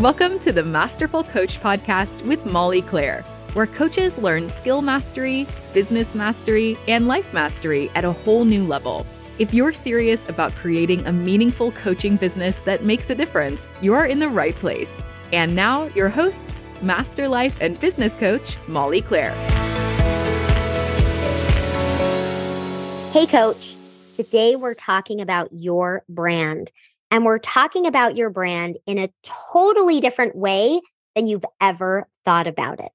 Welcome to the Masterful Coach Podcast with Molly Claire, where coaches learn skill mastery, business mastery, and life mastery at a whole new level. If you're serious about creating a meaningful coaching business that makes a difference, you're in the right place. And now, your host, Master Life and Business Coach, Molly Claire. Hey, Coach. Today we're talking about your brand. And we're talking about your brand in a totally different way than you've ever thought about it.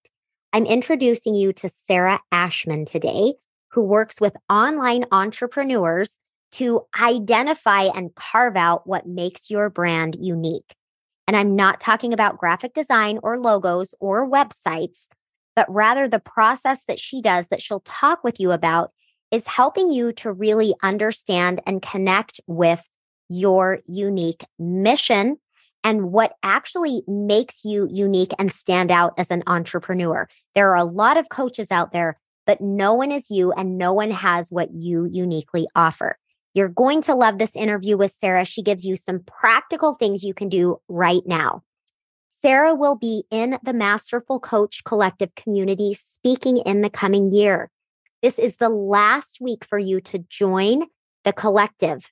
I'm introducing you to Sarah Ashman today, who works with online entrepreneurs to identify and carve out what makes your brand unique. And I'm not talking about graphic design or logos or websites, but rather the process that she does that she'll talk with you about is helping you to really understand and connect with your unique mission and what actually makes you unique and stand out as an entrepreneur. There are a lot of coaches out there, but no one is you and no one has what you uniquely offer. You're going to love this interview with Sarah. She gives you some practical things you can do right now. Sarah will be in the Masterful Coach Collective community speaking in the coming year. This is the last week for you to join the collective.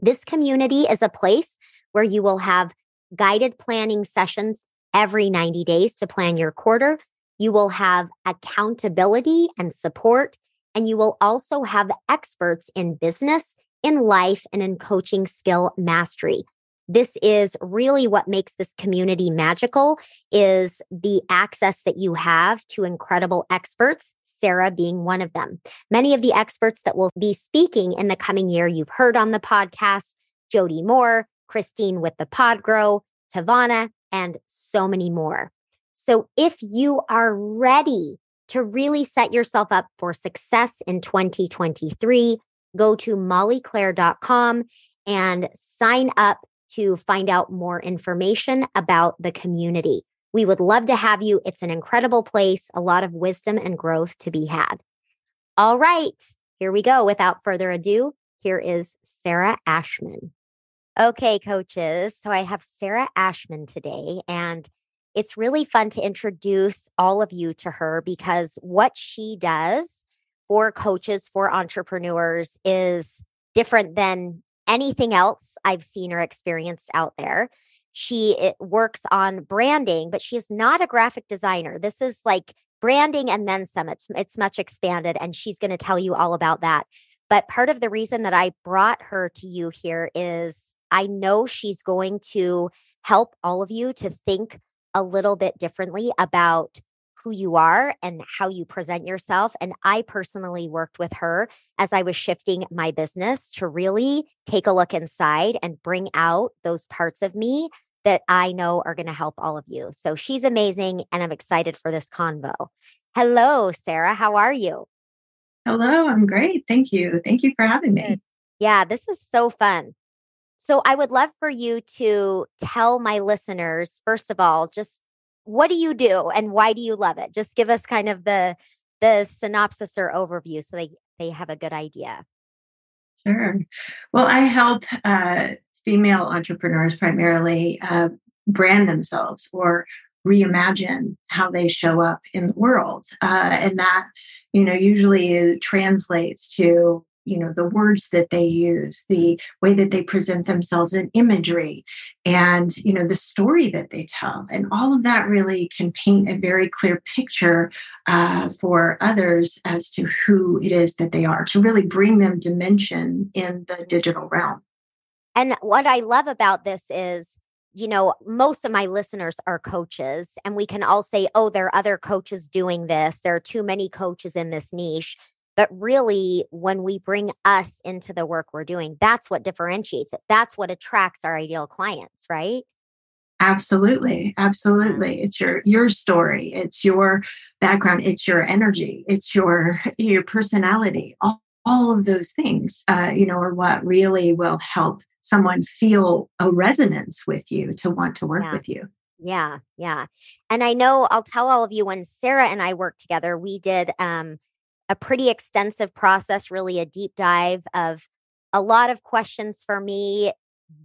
This community is a place where you will have guided planning sessions every 90 days to plan your quarter. You will have accountability and support, and you will also have experts in business, in life, and in coaching skill mastery. This is really what makes this community magical is the access that you have to incredible experts Sarah being one of them. Many of the experts that will be speaking in the coming year, you've heard on the podcast Jody Moore, Christine with the Pod Grow, Tavana, and so many more. So if you are ready to really set yourself up for success in 2023, go to mollyclaire.com and sign up to find out more information about the community. We would love to have you. It's an incredible place, a lot of wisdom and growth to be had. All right, here we go. Without further ado, here is Sarah Ashman. Okay, coaches. So I have Sarah Ashman today, and it's really fun to introduce all of you to her because what she does for coaches, for entrepreneurs is different than anything else I've seen or experienced out there. She works on branding, but she is not a graphic designer. This is like branding and then some. It's, it's much expanded, and she's going to tell you all about that. But part of the reason that I brought her to you here is I know she's going to help all of you to think a little bit differently about who you are and how you present yourself. And I personally worked with her as I was shifting my business to really take a look inside and bring out those parts of me that I know are going to help all of you. So she's amazing, and I'm excited for this convo. Hello, Sarah. How are you? Hello, I'm great. Thank you. Thank you for having me. Yeah, this is so fun. So I would love for you to tell my listeners, first of all, just what do you do and why do you love it? Just give us kind of the the synopsis or overview so they they have a good idea. Sure. Well, I help uh, female entrepreneurs primarily uh, brand themselves or reimagine how they show up in the world uh, and that you know usually translates to you know the words that they use the way that they present themselves in imagery and you know the story that they tell and all of that really can paint a very clear picture uh, for others as to who it is that they are to really bring them dimension in the digital realm and what I love about this is, you know, most of my listeners are coaches, and we can all say, oh, there are other coaches doing this. There are too many coaches in this niche. But really, when we bring us into the work we're doing, that's what differentiates it. That's what attracts our ideal clients, right? Absolutely. Absolutely. It's your your story. It's your background. It's your energy. It's your your personality. All, all of those things, uh, you know, are what really will help someone feel a resonance with you to want to work yeah. with you. Yeah, yeah. And I know I'll tell all of you when Sarah and I worked together, we did um, a pretty extensive process, really a deep dive of a lot of questions for me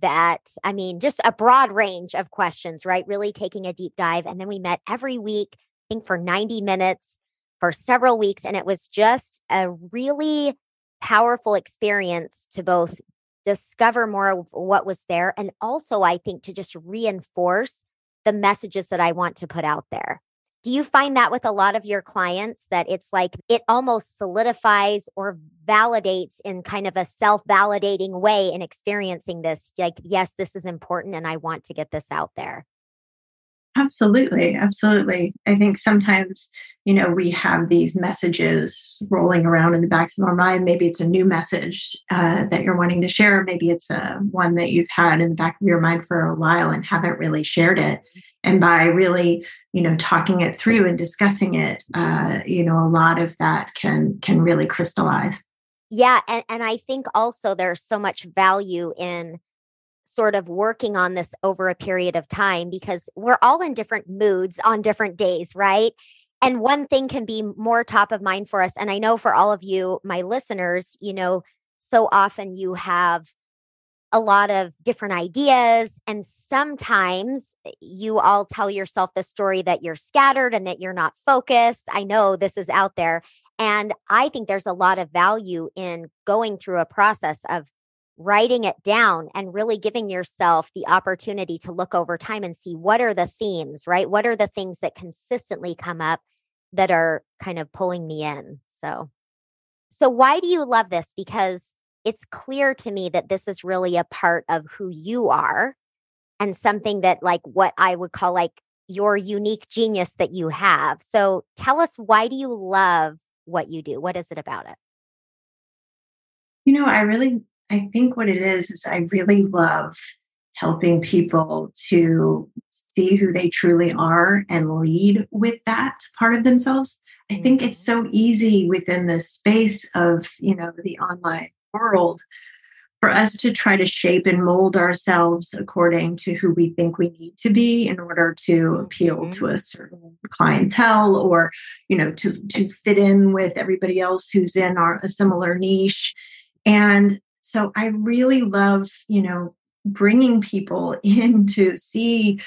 that, I mean, just a broad range of questions, right? Really taking a deep dive. And then we met every week, I think for 90 minutes for several weeks. And it was just a really powerful experience to both discover more of what was there and also, I think, to just reinforce the messages that I want to put out there. Do you find that with a lot of your clients that it's like it almost solidifies or validates in kind of a self validating way in experiencing this? Like, yes, this is important and I want to get this out there. Absolutely. Absolutely. I think sometimes, you know, we have these messages rolling around in the backs of our mind. Maybe it's a new message uh, that you're wanting to share. Maybe it's a uh, one that you've had in the back of your mind for a while and haven't really shared it. And by really, you know, talking it through and discussing it, uh, you know, a lot of that can can really crystallize. Yeah. And, and I think also there's so much value in sort of working on this over a period of time because we're all in different moods on different days, right? And one thing can be more top of mind for us. And I know for all of you, my listeners, you know, so often you have a lot of different ideas. And sometimes eh, you all tell yourself the story that you're scattered and that you're not focused. I know this is out there. And I think there's a lot of value in going through a process of writing it down and really giving yourself the opportunity to look over time and see what are the themes, right? What are the things that consistently come up that are kind of pulling me in? So, so why do you love this? Because it's clear to me that this is really a part of who you are and something that like what I would call like your unique genius that you have. So tell us why do you love what you do? What is it about it? You know, I really I think what it is is I really love helping people to see who they truly are and lead with that part of themselves. I think it's mm-hmm. so easy within the space of, you know, the online world for us to try to shape and mold ourselves according to who we think we need to be in order to appeal mm-hmm. to a certain clientele or you know to to fit in with everybody else who's in our a similar niche and so I really love, you know, bringing people in to see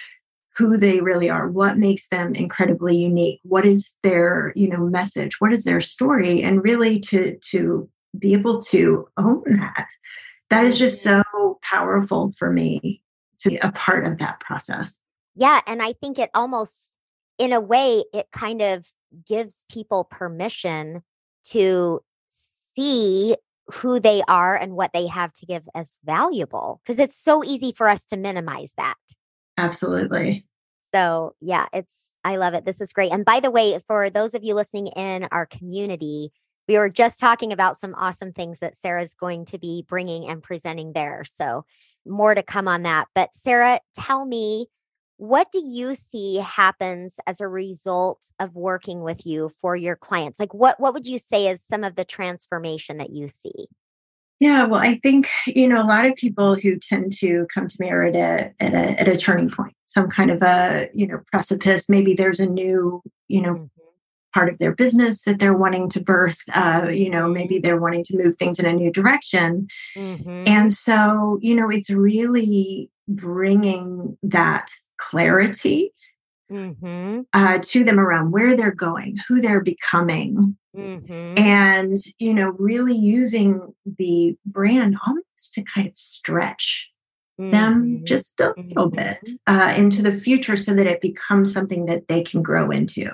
who they really are what makes them incredibly unique what is their you know message what is their story and really to to be able to own that. That is just mm-hmm. so powerful for me to be a part of that process. Yeah and i think it almost in a way it kind of gives people permission to see who they are and what they have to give as valuable because it's so easy for us to minimize that. Absolutely. So, yeah, it's, I love it. This is great. And by the way, for those of you listening in our community, we were just talking about some awesome things that Sarah's going to be bringing and presenting there. So, more to come on that. But, Sarah, tell me what do you see happens as a result of working with you for your clients like what what would you say is some of the transformation that you see yeah well i think you know a lot of people who tend to come to me are at a at a, at a turning point some kind of a you know precipice maybe there's a new you know mm-hmm. part of their business that they're wanting to birth uh, you know maybe they're wanting to move things in a new direction mm-hmm. and so you know it's really bringing that clarity mm-hmm. uh, to them around where they're going, who they're becoming, mm-hmm. and you know, really using the brand almost to kind of stretch mm-hmm. them just a little bit mm-hmm. uh, into the future, so that it becomes something that they can grow into.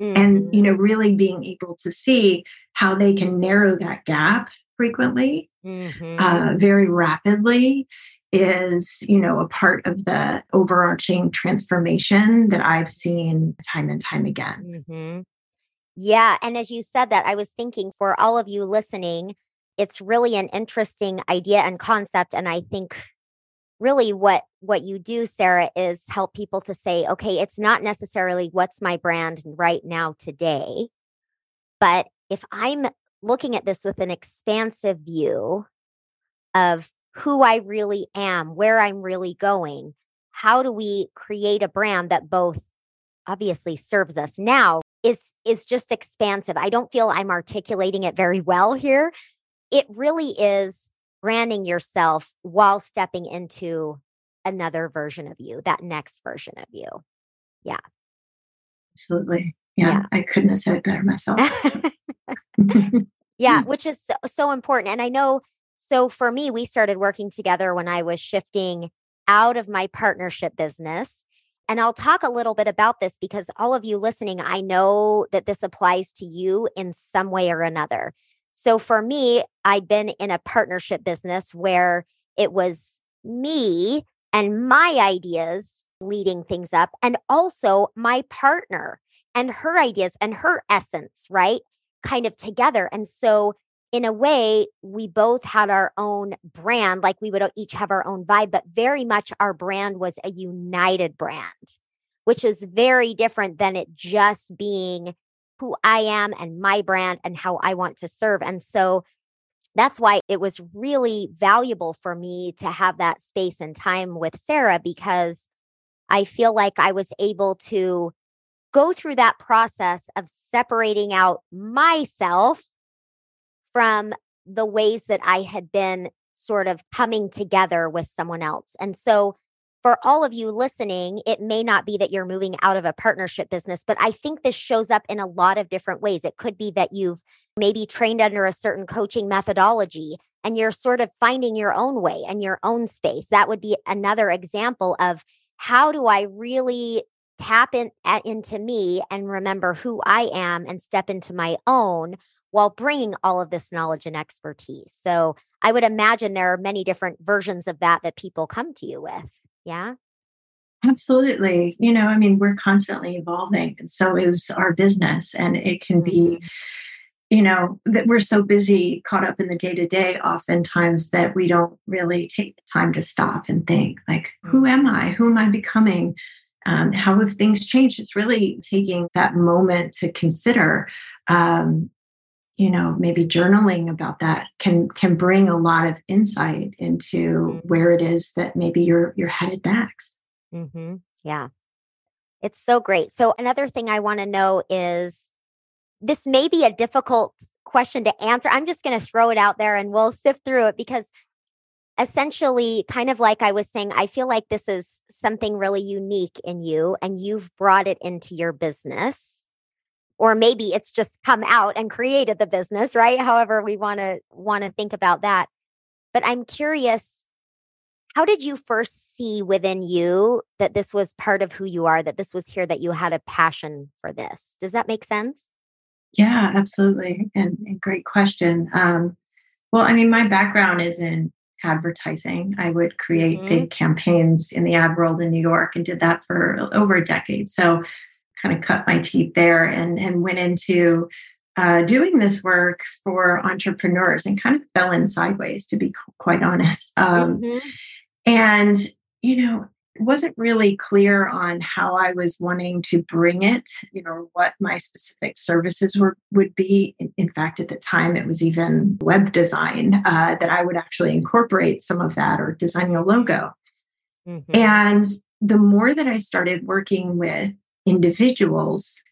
And you know, mm-hmm. really being able to see how they can narrow that gap frequently, mm-hmm. uh, very rapidly, is, you know, a part of the overarching transformation that I've seen time and time again. Mm-hmm. Yeah. And as you said that, I was thinking for all of you listening, it's really an interesting idea and concept. And I think really what what you do sarah is help people to say okay it's not necessarily what's my brand right now today but if i'm looking at this with an expansive view of who I really am, where I'm really going. How do we create a brand that both obviously serves us now is is just expansive. I don't feel I'm articulating it very well here. It really is branding yourself while stepping into another version of you, that next version of you. Yeah. Absolutely. Yeah, yeah. I couldn't have said it better myself. yeah, which is so, so important. And I know, so for me, we started working together when I was shifting out of my partnership business. And I'll talk a little bit about this because all of you listening, I know that this applies to you in some way or another. So for me, I'd been in a partnership business where it was me and my ideas leading things up, and also my partner and her ideas and her essence, right? Kind of together. And so, in a way, we both had our own brand, like we would each have our own vibe, but very much our brand was a united brand, which is very different than it just being who I am and my brand and how I want to serve. And so, that's why it was really valuable for me to have that space and time with Sarah because I feel like I was able to go through that process of separating out myself from the ways that I had been sort of coming together with someone else. And so, for all of you listening, it may not be that you're moving out of a partnership business, but I think this shows up in a lot of different ways. It could be that you've maybe trained under a certain coaching methodology and you're sort of finding your own way and your own space. That would be another example of how do I really tap in at, into me and remember who I am and step into my own while bringing all of this knowledge and expertise. So I would imagine there are many different versions of that that people come to you with. Yeah. Absolutely. You know, I mean, we're constantly evolving, and so is our business, and it can be mm-hmm you know that we're so busy caught up in the day to day oftentimes that we don't really take the time to stop and think like who am i who am i becoming um, how have things changed it's really taking that moment to consider um, you know maybe journaling about that can can bring a lot of insight into mm-hmm. where it is that maybe you're you're headed next mm-hmm. yeah it's so great so another thing i want to know is this may be a difficult question to answer. I'm just going to throw it out there and we'll sift through it because essentially, kind of like I was saying, I feel like this is something really unique in you and you've brought it into your business. Or maybe it's just come out and created the business, right? However, we want to want to think about that. But I'm curious, how did you first see within you that this was part of who you are, that this was here, that you had a passion for this? Does that make sense? Yeah, absolutely. And, and great question. Um, well, I mean, my background is in advertising. I would create mm-hmm. big campaigns in the ad world in New York and did that for over a decade. So kind of cut my teeth there and, and went into uh, doing this work for entrepreneurs and kind of fell in sideways, to be quite honest. Um, mm-hmm. And, you know, wasn't really clear on how I was wanting to bring it, you know, what my specific services were would be. In, in fact, at the time, it was even web design uh, that I would actually incorporate some of that or designing a logo. Mm-hmm. And the more that I started working with individuals,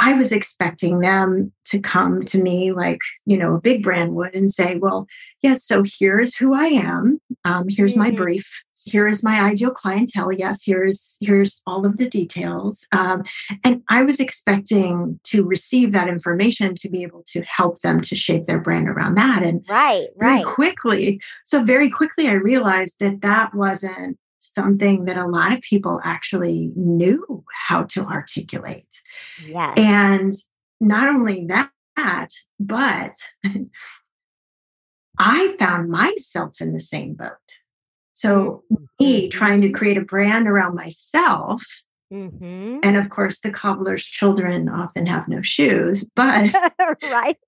I was expecting them to come to me like, you know, a big brand would and say, well, yes, so here's who I am. Um, here's mm-hmm. my brief. Here is my ideal clientele. Yes here's here's all of the details. Um, and i was expecting to receive that information to be able to help them to shape their brand around that. And right right. quickly so very quickly i realized that that wasn't something that a lot of people actually knew how to articulate yes. and not only that but i found myself in the same boat so, me trying to create a brand around myself. Mm-hmm. And of course, the cobbler's children often have no shoes, but right.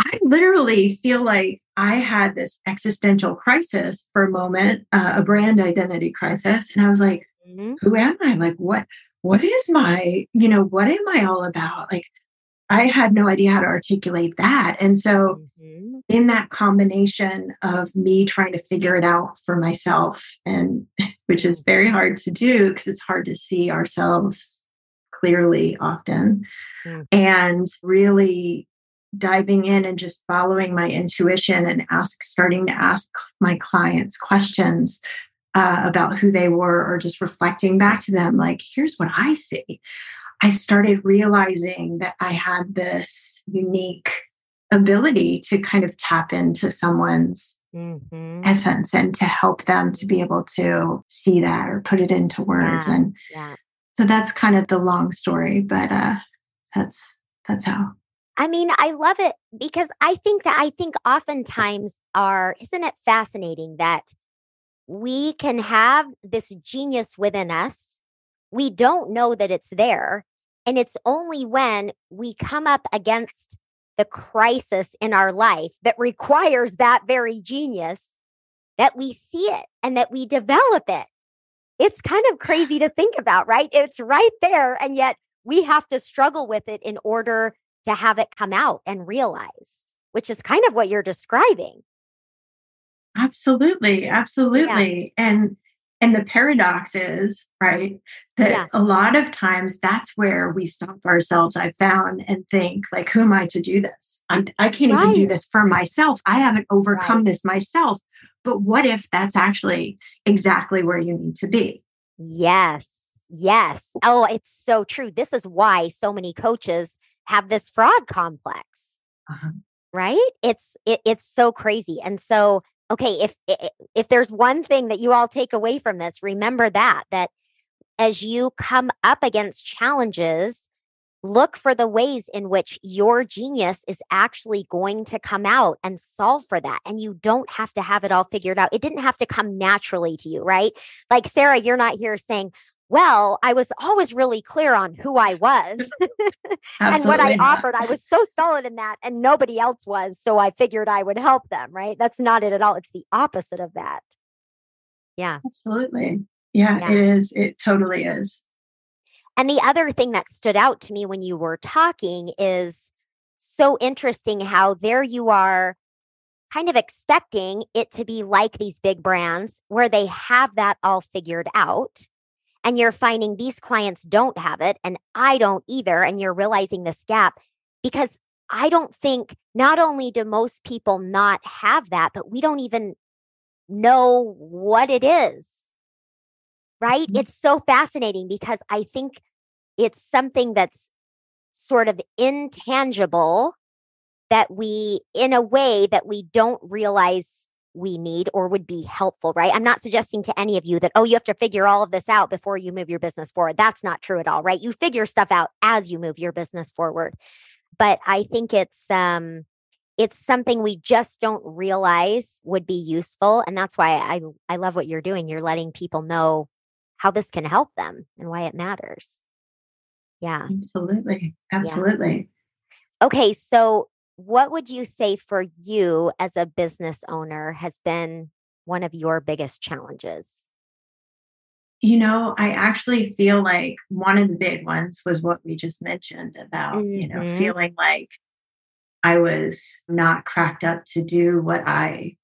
I literally feel like I had this existential crisis for a moment, uh, a brand identity crisis. And I was like, mm-hmm. who am I? Like, what? What is my, you know, what am I all about? Like, I had no idea how to articulate that. And so, mm-hmm. in that combination of me trying to figure it out for myself, and which is very hard to do because it's hard to see ourselves clearly often, mm-hmm. and really diving in and just following my intuition and ask starting to ask my clients questions uh, about who they were or just reflecting back to them like here's what i see i started realizing that i had this unique ability to kind of tap into someone's mm-hmm. essence and to help them to be able to see that or put it into words yeah, and yeah. so that's kind of the long story but uh that's that's how I mean, I love it because I think that I think oftentimes are isn't it fascinating that we can have this genius within us. We don't know that it's there. And it's only when we come up against the crisis in our life that requires that very genius that we see it and that we develop it. It's kind of crazy to think about, right? It's right there. And yet we have to struggle with it in order to have it come out and realized, which is kind of what you're describing. Absolutely, absolutely. Yeah. And and the paradox is, right, that yeah. a lot of times that's where we stop ourselves, I found, and think, like, who am I to do this? I'm, I can't right. even do this for myself. I haven't overcome right. this myself. But what if that's actually exactly where you need to be? Yes. Yes. Oh, it's so true. This is why so many coaches have this fraud complex. Uh-huh. Right? It's it, it's so crazy. And so okay, if if there's one thing that you all take away from this, remember that that as you come up against challenges, look for the ways in which your genius is actually going to come out and solve for that. And you don't have to have it all figured out. It didn't have to come naturally to you, right? Like, Sarah, you're not here saying, well, I was always really clear on who I was and what I not. offered. I was so solid in that, and nobody else was. So I figured I would help them, right? That's not it at all. It's the opposite of that. Yeah. Absolutely. Yeah, yeah, it is. It totally is. And the other thing that stood out to me when you were talking is so interesting how there you are kind of expecting it to be like these big brands where they have that all figured out and you're finding these clients don't have it and I don't either. And you're realizing this gap because I don't think not only do most people not have that, but we don't even know what it is. Right? Mm-hmm. It's so fascinating because I think it's something that's sort of intangible that we, in a way that we don't realize we need or would be helpful, right? I'm not suggesting to any of you that, oh, you have to figure all of this out before you move your business forward. That's not true at all, right? You figure stuff out as you move your business forward. But I think it's, um, it's something we just don't realize would be useful. And that's why I, I love what you're doing. You're letting people know how this can help them and why it matters. Yeah. Absolutely. Absolutely. Yeah. Okay. So what would you say for you as a business owner has been one of your biggest challenges? You know, I actually feel like one of the big ones was what we just mentioned about, mm-hmm. you know, mm-hmm. feeling like I was not cracked up to do what I,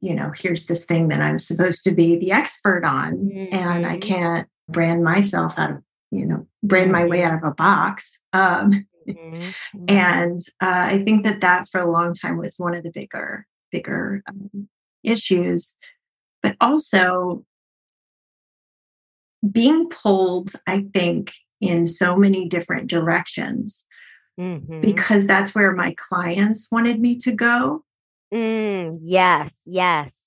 you know, here's this thing that I'm supposed to be the expert on, mm-hmm. and I mm-hmm. can't brand myself out of, you know, brand my way out of a box. Um, Mm-hmm. mm-hmm. and uh, I think that that for a long time was one of the bigger, bigger um, issues. But also being pulled, I think, in so many different directions mm-hmm. because that's where my clients wanted me to go. Mm, yes, yes.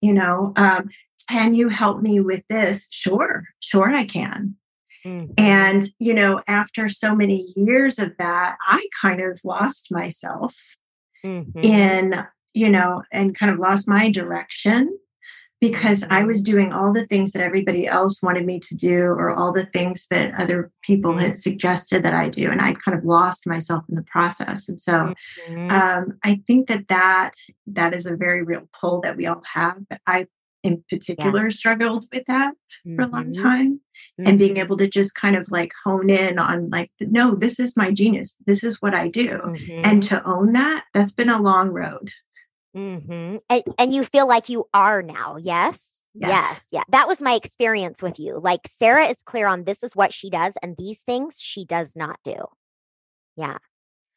You know, um, can you help me with this? Sure, sure, I can. Mm-hmm. And, you know, after so many years of that, I kind of lost myself mm-hmm. in, you know, and kind of lost my direction because I was mm-hmm. doing all the things that everybody else wanted me to do or all the things that other people had mm-hmm. suggested that I do. And I kind of lost myself in the process. And so mm-hmm. um, I think that, that that is a very real pull that we all have. But I in particular yeah. struggled with that mm-hmm. for a long mm-hmm. time mm-hmm. and being mm-hmm. able to just kind of like hone in on like no this is my genius this is what i do mm-hmm. and to own that that's been a long road mm-hmm. and, and you feel like you are now yes? yes yes yeah that was my experience with you like sarah is clear on this is what she does and these things she does not do yeah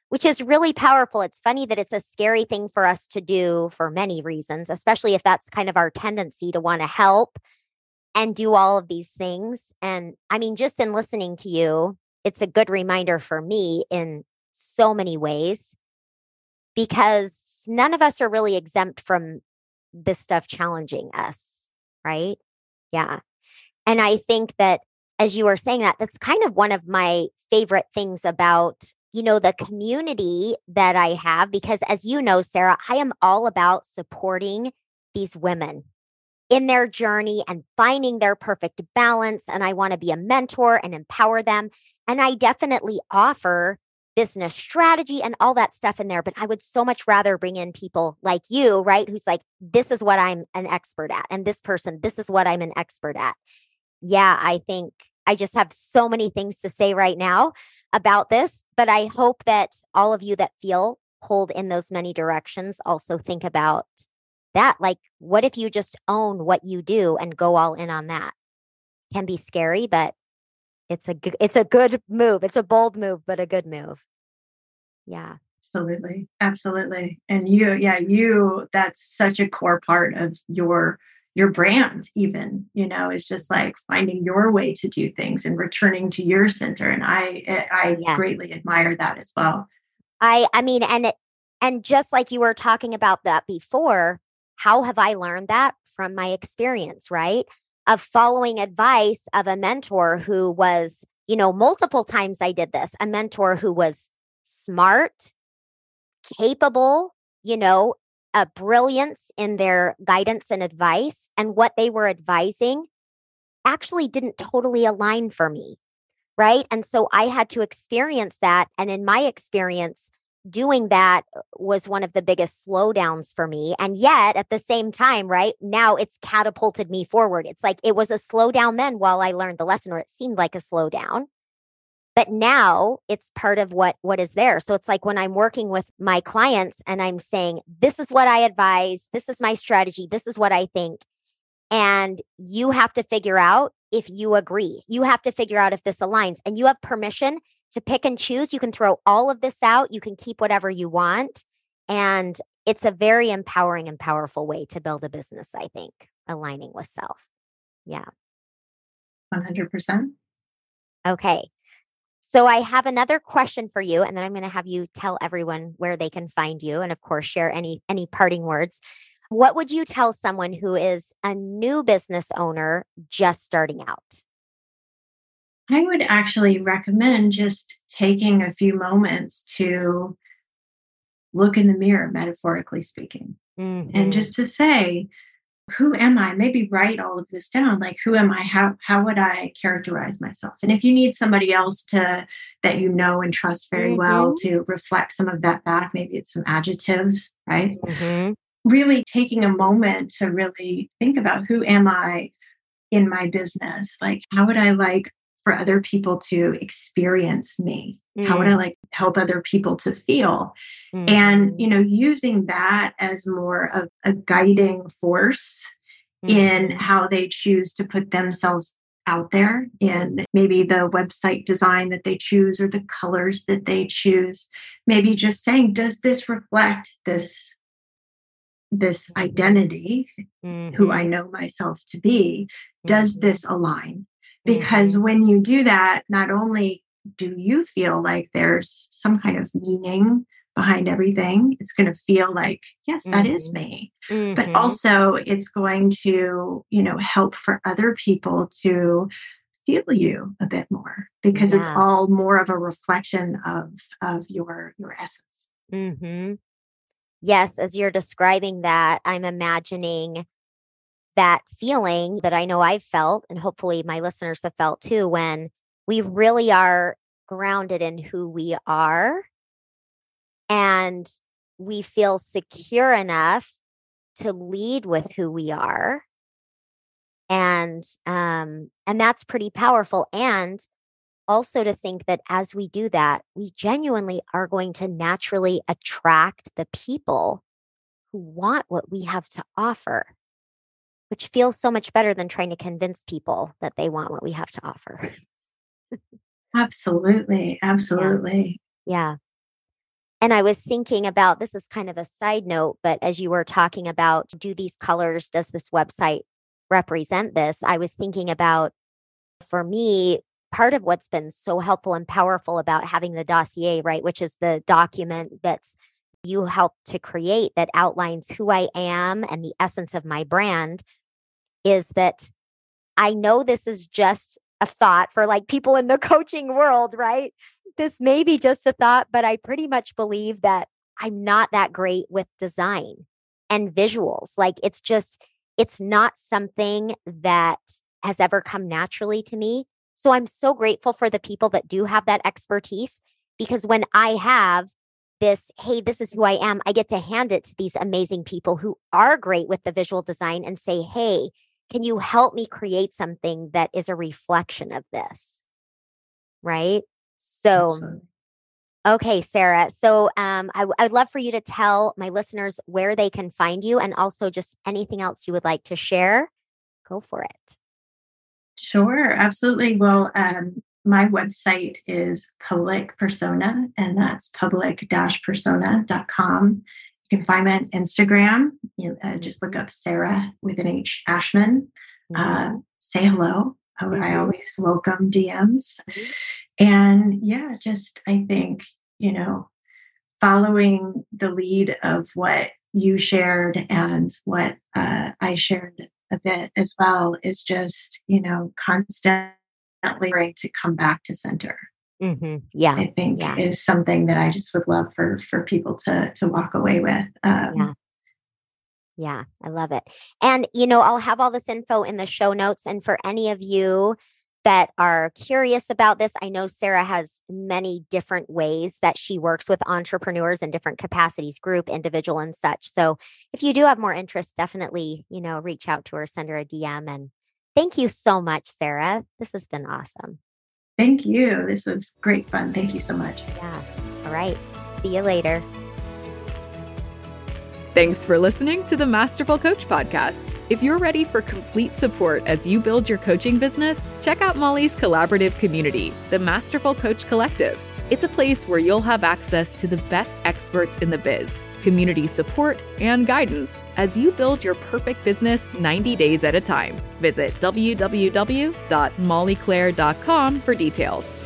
which is really powerful. It's funny that it's a scary thing for us to do for many reasons, especially if that's kind of our tendency to want to help and do all of these things. And I mean, just in listening to you, it's a good reminder for me in so many ways because none of us are really exempt from this stuff challenging us, right? Yeah. And I think that as you were saying that, that's kind of one of my favorite things about, you know, the community that I have, because as you know, Sarah, I am all about supporting these women in their journey and finding their perfect balance. And I want to be a mentor and empower them. And I definitely offer business strategy and all that stuff in there. But I would so much rather bring in people like you, right? Who's like, this is what I'm an expert at. And this person, this is what I'm an expert at. Yeah, I think I just have so many things to say right now about this. But I hope that all of you that feel pulled in those many directions also think about that. Like, what if you just own what you do and go all in on that? Can be scary, but it's a good, it's a good move. It's a bold move, but a good move. Yeah. Absolutely. Absolutely. And you, yeah, you, that's such a core part of your your brand even you know is just like finding your way to do things and returning to your center and i eh, i yeah. greatly admire that as well. I i mean and it and just like you were talking about that before how have i learned that? From my experience right? Of following advice of a mentor who was, you know, multiple times I did this, a mentor who was smart, capable, you know, a brilliance in their guidance and advice. And what they were advising actually didn't totally align for me. Right. And so I had to experience that. And in my experience, doing that uh, was one of the biggest slowdowns for me. And yet at the same time, right now it's catapulted me forward. It's like it was a slowdown then while I learned the lesson, or it seemed like a slowdown. But now it's part of what what is there. So it's like when I'm working with my clients and I'm saying, this is what I advise, this is my strategy, this is what I think. And you have to figure out if you agree. You have to figure out if this aligns. And you have permission to pick and choose. You can throw all of this out, you can keep whatever you want. And it's a very empowering and powerful way to build a business, I think, aligning with self. Yeah. 100%. Okay. So I have another question for you and then I'm going to have you tell everyone where they can find you and of course share any any parting words. What would you tell someone who is a new business owner just starting out? I would actually recommend just taking a few moments to look in the mirror, metaphorically speaking, mm-hmm. and just to say, who am I? Maybe write all of this down. Like, who am I? How how would I characterize myself? And if you need somebody else to that you know and trust very mm-hmm. well to reflect some of that back, maybe it's some adjectives, right? Mm-hmm. Really taking a moment to really think about who am I in my business? Like, how would I like for other people to experience me mm. how would i mm. like help other people to feel mm. and you know using that as more of a guiding force mm. in how they choose to put themselves out there in maybe the website design that they choose or the colors that they choose maybe just saying does this reflect this this identity mm-hmm. who i know myself to be does mm-hmm. this align because mm-hmm. when you do that, not only do you feel like there's some kind of meaning behind everything, it's going to feel like, yes, that mm-hmm. is me. Mm-hmm. But also, it's going to, you know, help for other people to feel you a bit more because yeah. it's all more of a reflection of of your your essence. Mm-hmm. Yes, as you're describing that, I'm imagining that feeling that I know I've felt, and hopefully my listeners have felt too, when we really are grounded in who we are and we feel secure enough to lead with who we are. And um and that's pretty powerful. And also to think that as we do that we genuinely are going to naturally attract the people who want what we have to offer which feels so much better than trying to convince people that they want what we have to offer. absolutely. Absolutely. Yeah. yeah. And I was thinking about this is kind of a side note, but as you were talking about, do these colors, does this website represent this? I was thinking about for me, part of what's been so helpful and powerful about having the dossier, right, which is the document that's you helped to create that outlines who I am and the essence of my brand, is that I know this is just a thought for like people in the coaching world, right? This may be just a thought, but I pretty much believe that I'm not that great with design and visuals. Like it's just, it's not something that has ever come naturally to me. So I'm so grateful for the people that do have that expertise because when I have this, hey, this is who I am, I get to hand it to these amazing people who are great with the visual design and say, hey, can you help me create something that is a reflection of this? Right. So, okay, Sarah. So, um, I, I'd love for you to tell my listeners where they can find you and also just anything else you would like to share. Go for it. Sure, absolutely. Well, um, my website is public persona, and that's public persona.com. You can find me on Instagram. You uh, just look up Sarah with an H Ashman. Mm-hmm. Uh, say hello. I, mm-hmm. I always welcome DMs. Mm-hmm. And yeah, just I think, you know, following the lead of what you shared and what uh, I shared a bit as well is just, you know, constantly trying to come back to center. Mm-hmm. Yeah, I think yeah. is something that I just would love for for people to to walk away with. Um, yeah. Yeah, I love it. And, you know, I'll have all this info in the show notes. And for any of you that are curious about this, I know Sarah has many different ways that she works with entrepreneurs in different capacities, group, individual, and such. So if you do have more interest, definitely, you know, reach out to her, send her a DM. And thank you so much, Sarah. This has been awesome. Thank you. This was great fun. Thank you so much. Yeah. All right. See you later. Thanks for listening to the Masterful Coach Podcast. If you're ready for complete support as you build your coaching business, check out Molly's collaborative community, the Masterful Coach Collective. It's a place where you'll have access to the best experts in the biz, community support, and guidance as you build your perfect business 90 days at a time. Visit www.mollyclaire.com for details.